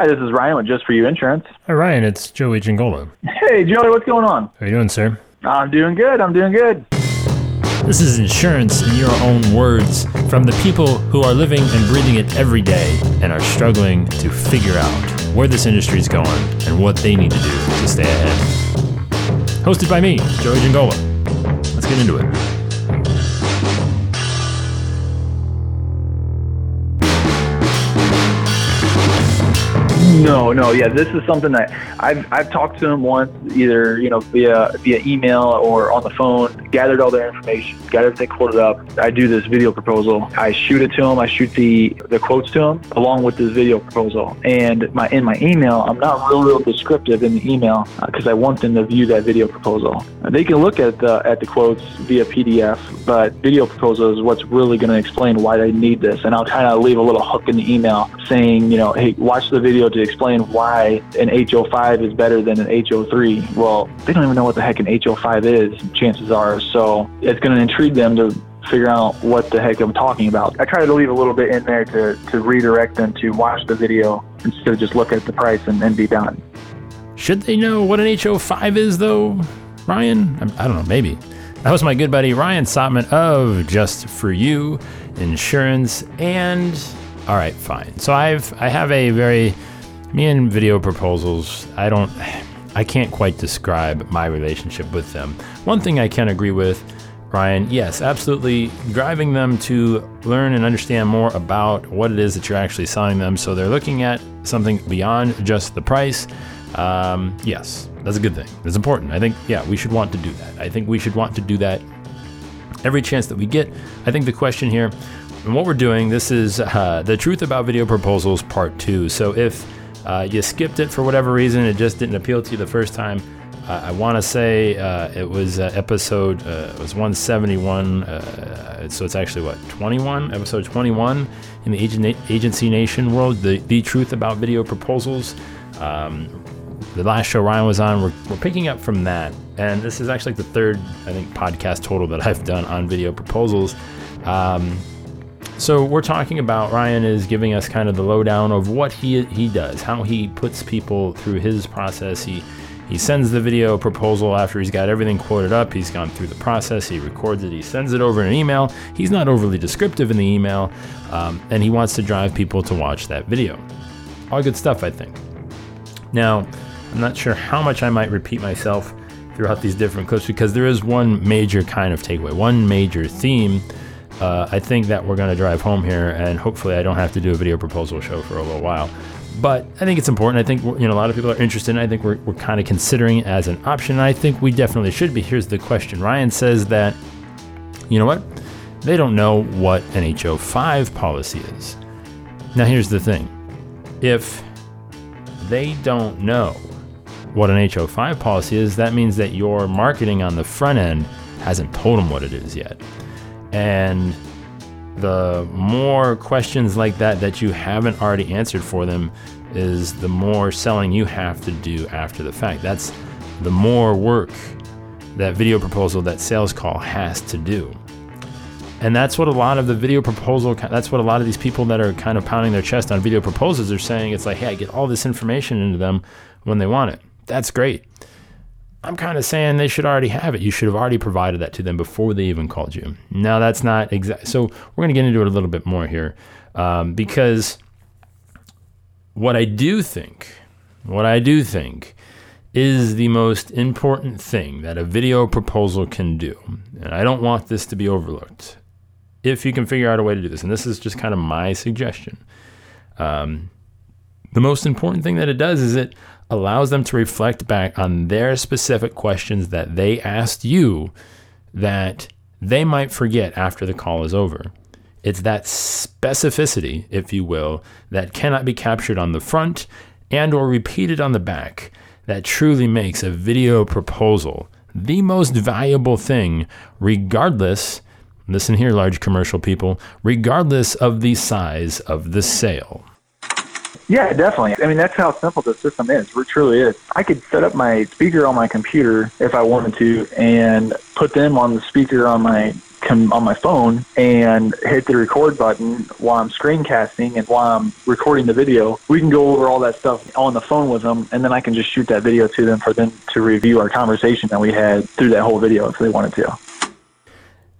Hi, this is Ryan with Just For You Insurance. Hi, Ryan. It's Joey Giangola. Hey, Joey, what's going on? How are you doing, sir? I'm doing good. I'm doing good. This is insurance in your own words from the people who are living and breathing it every day and are struggling to figure out where this industry is going and what they need to do to stay ahead. Hosted by me, Joey Giangola. Let's get into it. No, no, yeah, this is something that I've I've talked to him once, either you know via via email or on the phone. Gathered all their information, got everything quoted up. I do this video proposal. I shoot it to him. I shoot the the quotes to him along with this video proposal. And my in my email, I'm not real real descriptive in the email because uh, I want them to view that video proposal. They can look at the at the quotes via PDF, but video proposal is what's really going to explain why they need this. And I'll kind of leave a little hook in the email saying, you know, hey, watch the video to explain why an HO5 is better than an HO3. Well, they don't even know what the heck an HO5 is, chances are. So it's going to intrigue them to figure out what the heck I'm talking about. I try to leave a little bit in there to, to redirect them to watch the video instead of just look at the price and, and be done. Should they know what an HO5 is, though, Ryan? I don't know, maybe. That was my good buddy Ryan Sotman of Just For You Insurance. And all right, fine. So I've I have a very me and video proposals, I don't, I can't quite describe my relationship with them. One thing I can agree with, Ryan, yes, absolutely, driving them to learn and understand more about what it is that you're actually selling them. So they're looking at something beyond just the price. Um, yes, that's a good thing. It's important. I think, yeah, we should want to do that. I think we should want to do that every chance that we get. I think the question here, and what we're doing, this is uh, the truth about video proposals part two. So if uh, you skipped it for whatever reason, it just didn't appeal to you the first time. Uh, I want to say uh, it was uh, episode, uh, it was 171, uh, so it's actually what, 21? Episode 21 in the agency nation world, the, the truth about video proposals. Um, the last show Ryan was on, we're, we're picking up from that. And this is actually the third, I think, podcast total that I've done on video proposals. Um, so we're talking about Ryan is giving us kind of the lowdown of what he he does, how he puts people through his process. He he sends the video proposal after he's got everything quoted up. He's gone through the process. He records it. He sends it over in an email. He's not overly descriptive in the email, um, and he wants to drive people to watch that video. All good stuff, I think. Now, I'm not sure how much I might repeat myself throughout these different clips because there is one major kind of takeaway, one major theme uh, I think that we're going to drive home here, and hopefully, I don't have to do a video proposal show for a little while. But I think it's important. I think you know a lot of people are interested. And I think we're, we're kind of considering it as an option. And I think we definitely should be. Here's the question: Ryan says that you know what? They don't know what an HO5 policy is. Now, here's the thing: if they don't know what an HO5 policy is, that means that your marketing on the front end hasn't told them what it is yet. And the more questions like that that you haven't already answered for them is the more selling you have to do after the fact. That's the more work that video proposal, that sales call has to do. And that's what a lot of the video proposal, that's what a lot of these people that are kind of pounding their chest on video proposals are saying. It's like, hey, I get all this information into them when they want it. That's great. I'm kind of saying they should already have it. You should have already provided that to them before they even called you. Now, that's not exact. So, we're going to get into it a little bit more here um, because what I do think, what I do think is the most important thing that a video proposal can do. And I don't want this to be overlooked. If you can figure out a way to do this, and this is just kind of my suggestion. Um, the most important thing that it does is it allows them to reflect back on their specific questions that they asked you that they might forget after the call is over. It's that specificity, if you will, that cannot be captured on the front and or repeated on the back that truly makes a video proposal the most valuable thing regardless listen here large commercial people regardless of the size of the sale. Yeah, definitely. I mean, that's how simple the system is. It truly is. I could set up my speaker on my computer if I wanted to and put them on the speaker on my on my phone and hit the record button while I'm screencasting and while I'm recording the video. We can go over all that stuff on the phone with them, and then I can just shoot that video to them for them to review our conversation that we had through that whole video if they wanted to.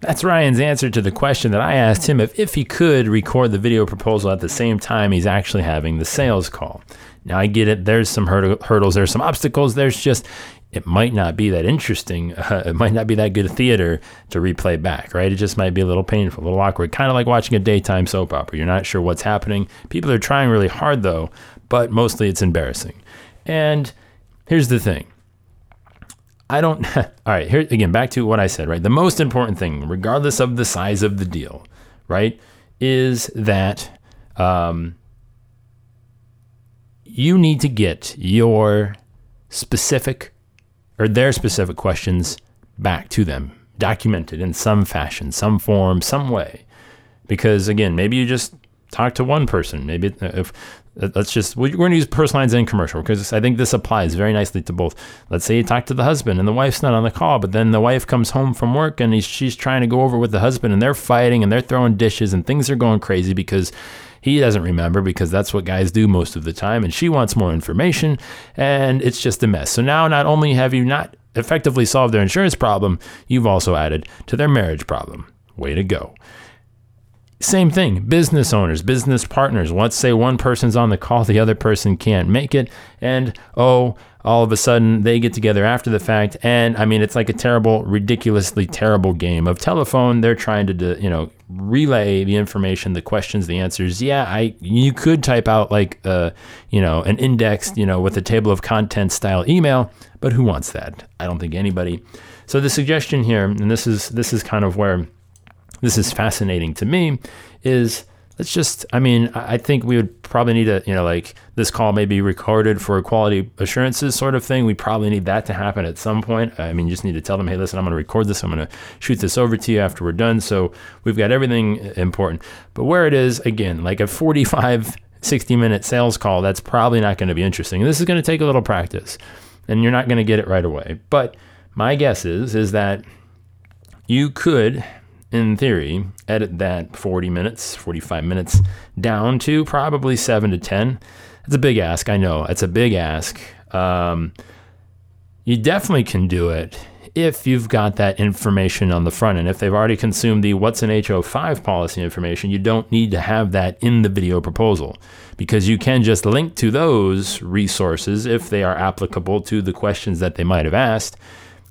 That's Ryan's answer to the question that I asked him if, if he could record the video proposal at the same time he's actually having the sales call. Now, I get it. There's some hurdles, there's some obstacles. There's just, it might not be that interesting. Uh, it might not be that good a theater to replay back, right? It just might be a little painful, a little awkward, kind of like watching a daytime soap opera. You're not sure what's happening. People are trying really hard, though, but mostly it's embarrassing. And here's the thing I don't. all right, here again, back to what I said, right? The most important thing, regardless of the size of the deal, right, is that um, you need to get your specific or their specific questions back to them, documented in some fashion, some form, some way. Because again, maybe you just talk to one person. Maybe uh, if uh, let's just we're going to use personal lines and commercial because I think this applies very nicely to both. Let's say you talk to the husband and the wife's not on the call, but then the wife comes home from work and she's trying to go over with the husband and they're fighting and they're throwing dishes and things are going crazy because he doesn't remember because that's what guys do most of the time and she wants more information and it's just a mess. So now not only have you not effectively solved their insurance problem, you've also added to their marriage problem. Way to go. Same thing, business owners, business partners. Let's say one person's on the call, the other person can't make it, and oh, all of a sudden they get together after the fact. And I mean, it's like a terrible, ridiculously terrible game of telephone. They're trying to, you know, relay the information, the questions, the answers. Yeah, I you could type out like, uh, you know, an indexed, you know, with a table of contents style email, but who wants that? I don't think anybody. So the suggestion here, and this is this is kind of where this is fascinating to me is let's just i mean i think we would probably need a you know like this call may be recorded for quality assurances sort of thing. We probably need that to happen at some point. I mean you just need to tell them hey listen i'm going to record this. I'm going to shoot this over to you after we're done. So we've got everything uh, important. But where it is again like a 45 60 minute sales call that's probably not going to be interesting. This is going to take a little practice and you're not going to get it right away. But my guess is is that you could in theory, edit that 40 minutes, 45 minutes down to probably seven to 10. It's a big ask. I know it's a big ask. Um, you definitely can do it if you've got that information on the front end. If they've already consumed the what's an HO5 policy information, you don't need to have that in the video proposal because you can just link to those resources if they are applicable to the questions that they might have asked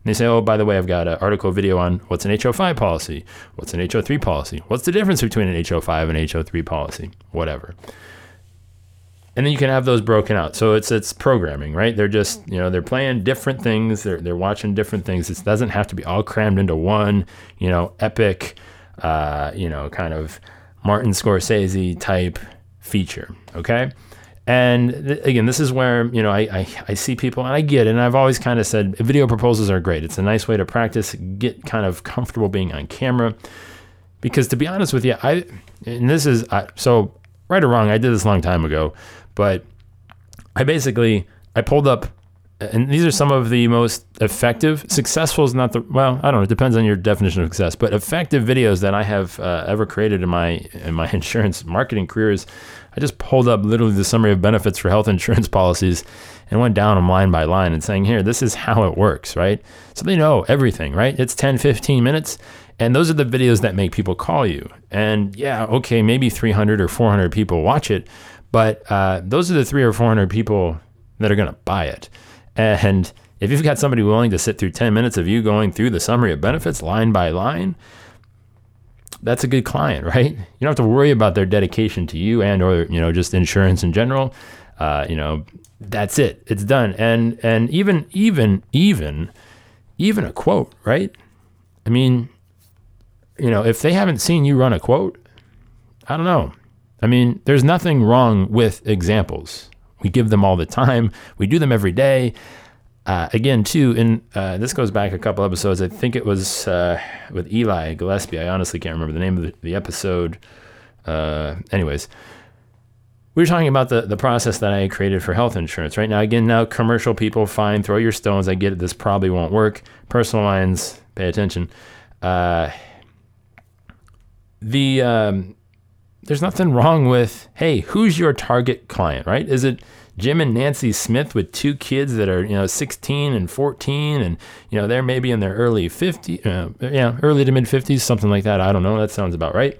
they say, oh, by the way, I've got an article video on what's an HO5 policy, what's an HO3 policy, what's the difference between an HO5 and HO3 policy, whatever. And then you can have those broken out. So it's it's programming, right? They're just you know they're playing different things. They're they're watching different things. It doesn't have to be all crammed into one, you know, epic, uh, you know, kind of Martin Scorsese type feature. Okay. And th- again, this is where you know I, I, I see people, and I get it. And I've always kind of said video proposals are great. It's a nice way to practice, get kind of comfortable being on camera. Because to be honest with you, I and this is uh, so right or wrong. I did this a long time ago, but I basically I pulled up, and these are some of the most effective. Successful is not the well. I don't know. It depends on your definition of success, but effective videos that I have uh, ever created in my in my insurance marketing careers I just pulled up literally the summary of benefits for health insurance policies and went down them line by line and saying, here, this is how it works, right? So they know everything, right? It's 10, 15 minutes. And those are the videos that make people call you. And yeah, okay, maybe 300 or 400 people watch it, but uh, those are the three or 400 people that are going to buy it. And if you've got somebody willing to sit through 10 minutes of you going through the summary of benefits line by line, that's a good client, right? You don't have to worry about their dedication to you and or you know just insurance in general. Uh, you know, that's it. It's done. And and even even even even a quote, right? I mean, you know, if they haven't seen you run a quote, I don't know. I mean, there's nothing wrong with examples. We give them all the time. We do them every day. Uh, again, too, in uh, this goes back a couple episodes. I think it was uh, with Eli Gillespie. I honestly can't remember the name of the, the episode. Uh, anyways, we were talking about the, the process that I created for health insurance. Right now, again, now commercial people, fine, throw your stones. I get it. This probably won't work. Personal lines, pay attention. Uh, the um, there's nothing wrong with hey, who's your target client, right? Is it Jim and Nancy Smith with two kids that are you know 16 and 14, and you know they're maybe in their early 50, uh, yeah, early to mid 50s, something like that. I don't know. That sounds about right.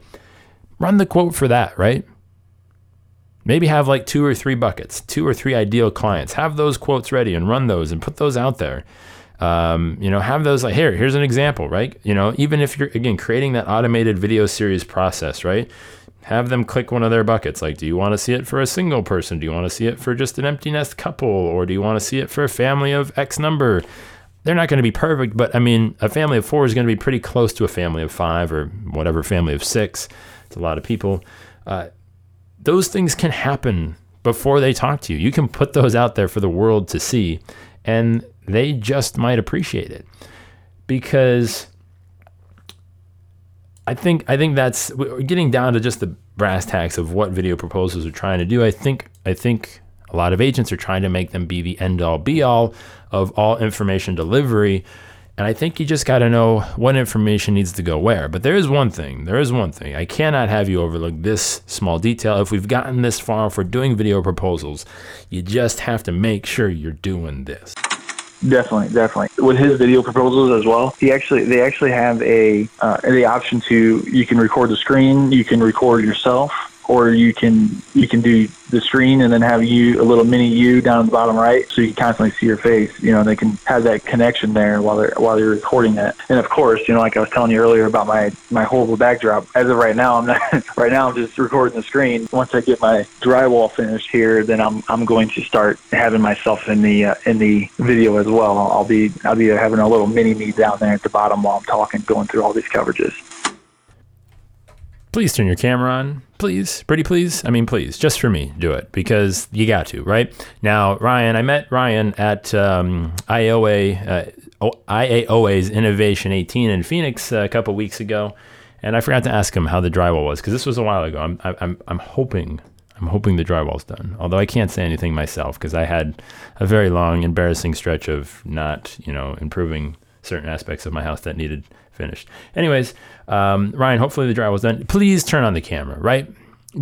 Run the quote for that, right? Maybe have like two or three buckets, two or three ideal clients. Have those quotes ready and run those and put those out there. Um, you know, have those like here. Here's an example, right? You know, even if you're again creating that automated video series process, right? Have them click one of their buckets. Like, do you want to see it for a single person? Do you want to see it for just an empty nest couple, or do you want to see it for a family of X number? They're not going to be perfect, but I mean, a family of four is going to be pretty close to a family of five or whatever family of six. It's a lot of people. Uh, those things can happen before they talk to you. You can put those out there for the world to see, and they just might appreciate it because I think I think that's getting down to just the brass tacks of what video proposals are trying to do. I think I think a lot of agents are trying to make them be the end all be all of all information delivery and I think you just got to know what information needs to go where. But there is one thing. There is one thing. I cannot have you overlook this small detail. If we've gotten this far, for doing video proposals, you just have to make sure you're doing this. Definitely, definitely. With his video proposals as well, he actually they actually have a uh, the option to you can record the screen, you can record yourself, or you can you can do the screen and then have you a little mini you down the bottom right, so you can constantly see your face. You know, they can have that connection there while they're while they're recording that. And of course, you know, like I was telling you earlier about my my horrible backdrop. As of right now, I'm not. right now, I'm just recording the screen. Once I get my drywall finished here, then I'm I'm going to start having myself in the uh, in the video as well. I'll be I'll be having a little mini me down there at the bottom while I'm talking, going through all these coverages. Please turn your camera on please, pretty please. I mean, please, just for me, do it because you got to, right? Now, Ryan, I met Ryan at um, IAOA, uh, IAOA's Innovation 18 in Phoenix uh, a couple weeks ago, and I forgot to ask him how the drywall was because this was a while ago. I'm, I'm, I'm hoping. I'm hoping the drywall's done. Although I can't say anything myself because I had a very long, embarrassing stretch of not, you know, improving certain aspects of my house that needed finished. Anyways, um, Ryan, hopefully the drywall's done. Please turn on the camera, right?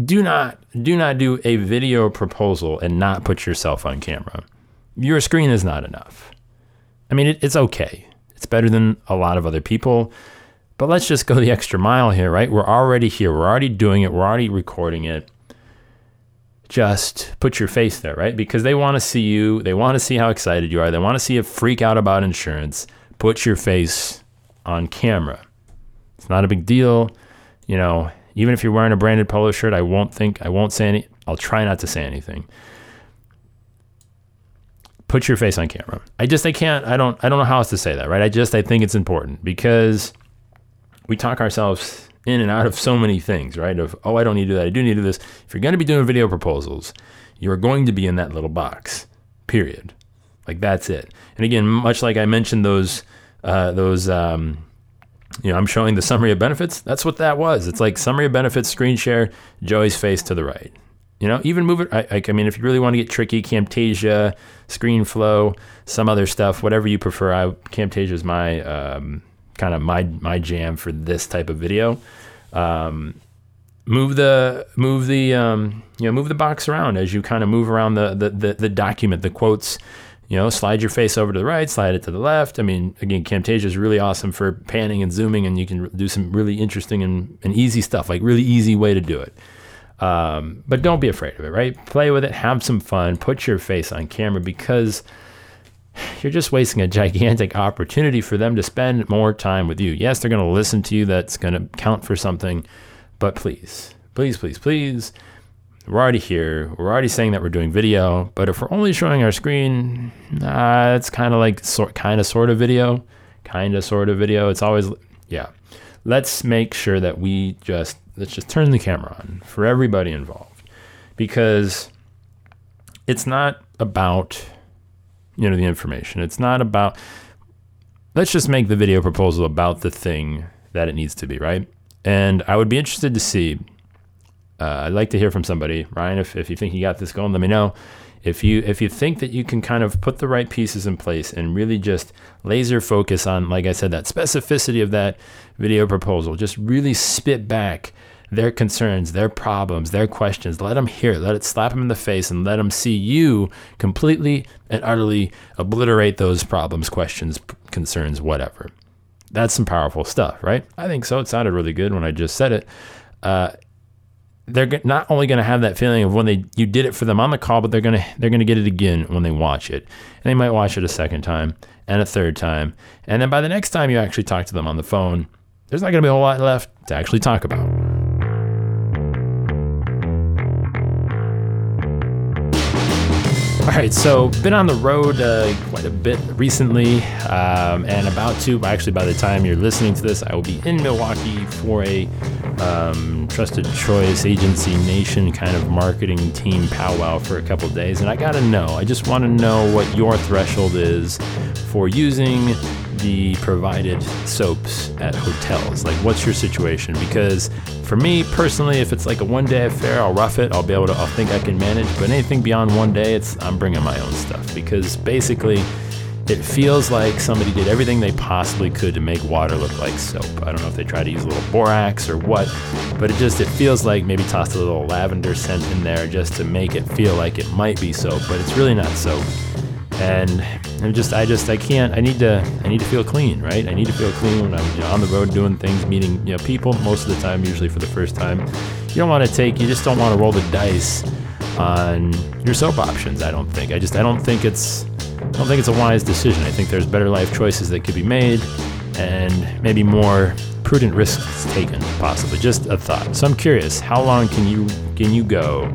Do not do not do a video proposal and not put yourself on camera. Your screen is not enough. I mean, it, it's okay. It's better than a lot of other people. But let's just go the extra mile here, right? We're already here. We're already doing it. We're already recording it. Just put your face there, right? Because they want to see you. They want to see how excited you are. They want to see you freak out about insurance. Put your face on camera. It's not a big deal. You know, even if you're wearing a branded polo shirt, I won't think, I won't say any, I'll try not to say anything. Put your face on camera. I just, I can't, I don't, I don't know how else to say that, right? I just, I think it's important because we talk ourselves in and out of so many things, right? Of, oh, I don't need to do that. I do need to do this. If you're going to be doing video proposals, you're going to be in that little box, period. Like that's it. And again, much like I mentioned those uh, those, um, you know, I'm showing the summary of benefits. That's what that was. It's like summary of benefits, screen share, Joey's face to the right. You know, even move it. I, I mean, if you really want to get tricky, Camtasia, ScreenFlow, some other stuff, whatever you prefer. I, Camtasia is my um, kind of my my jam for this type of video. Um, move the move the um, you know move the box around as you kind of move around the, the the, the document, the quotes you know, slide your face over to the right, slide it to the left. I mean, again, Camtasia is really awesome for panning and zooming, and you can do some really interesting and, and easy stuff, like really easy way to do it. Um, but don't be afraid of it, right? Play with it, have some fun, put your face on camera because you're just wasting a gigantic opportunity for them to spend more time with you. Yes, they're going to listen to you, that's going to count for something, but please, please, please, please we're already here. We're already saying that we're doing video, but if we're only showing our screen, uh, it's kind of like sort, kind of, sort of video, kind of, sort of video. It's always, yeah. Let's make sure that we just let's just turn the camera on for everybody involved, because it's not about you know the information. It's not about. Let's just make the video proposal about the thing that it needs to be, right? And I would be interested to see Uh, I'd like to hear from somebody. Ryan, if, if you think you got this going, let me know. If you if you think that you can kind of put the right pieces in place and really just laser focus on, like I said, that specificity of that video proposal, just really spit back their concerns, their problems, their questions. Let them hear it. Let it slap them in the face and let them see you completely and utterly obliterate those problems, questions, concerns, whatever. That's some powerful stuff, right? I think so. It sounded really good when I just said it. Uh, they're not only going to have that feeling of when they you did it for them on the call, but they're going to they're going to get it again when they watch it, and they might watch it a second time and a third time, and then by the next time you actually talk to them on the phone, there's not going to be a whole lot left to actually talk about. All right, so been on the road uh, quite a bit recently, um, and about to. Actually, by the time you're listening to this, I will be in Milwaukee for a um, Trusted Choice Agency Nation kind of marketing team powwow for a couple days. And I got to know, I just want to know what your threshold is for using the provided soaps at hotels? Like, what's your situation? Because for me personally, if it's like a one day affair, I'll rough it. I'll be able to. I'll think I can manage. But anything beyond one day, it's I'm bringing my own stuff because basically. It feels like somebody did everything they possibly could to make water look like soap. I don't know if they tried to use a little borax or what, but it just it feels like maybe tossed a little lavender scent in there just to make it feel like it might be soap, but it's really not soap and I'm just I just I can't I need to I need to feel clean right? I need to feel clean when I'm you know, on the road doing things meeting you know people most of the time usually for the first time. You don't want to take you just don't want to roll the dice on your soap options I don't think. I just I don't think it's I don't think it's a wise decision. I think there's better life choices that could be made and maybe more prudent risks taken possibly. Just a thought. So I'm curious how long can you can you go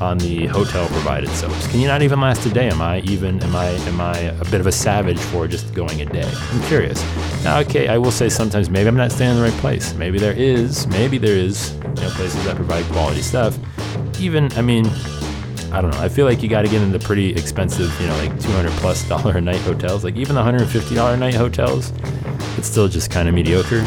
on the hotel provided soaps. Can you not even last a day? Am I even am I am I a bit of a savage for just going a day? I'm curious. Now, okay, I will say sometimes maybe I'm not staying in the right place. Maybe there is, maybe there is, you know, places that provide quality stuff. Even I mean, I don't know. I feel like you got to get into pretty expensive, you know, like 200 plus dollar a night hotels. Like even the 150 dollar night hotels, it's still just kind of mediocre.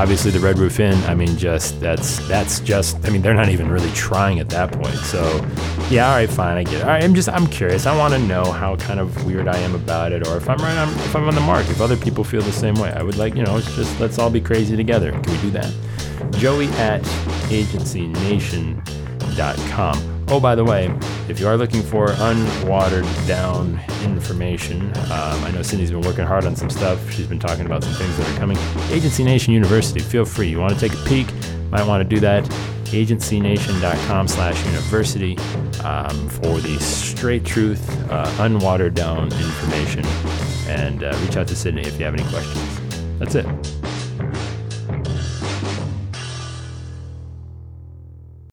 Obviously, the Red Roof Inn. I mean, just that's that's just. I mean, they're not even really trying at that point. So, yeah, all right, fine, I get it. All right, I'm just I'm curious. I want to know how kind of weird I am about it, or if I'm right, if I'm on the mark. If other people feel the same way, I would like you know, it's just let's all be crazy together. Can we do that? Joey at agencynation.com. Oh, by the way, if you are looking for unwatered down information, um, I know Cindy's been working hard on some stuff. She's been talking about some things that are coming. Agency Nation University, feel free. You want to take a peek? Might want to do that. AgencyNation.com slash university um, for the straight truth, uh, unwatered down information. And uh, reach out to Sydney if you have any questions. That's it.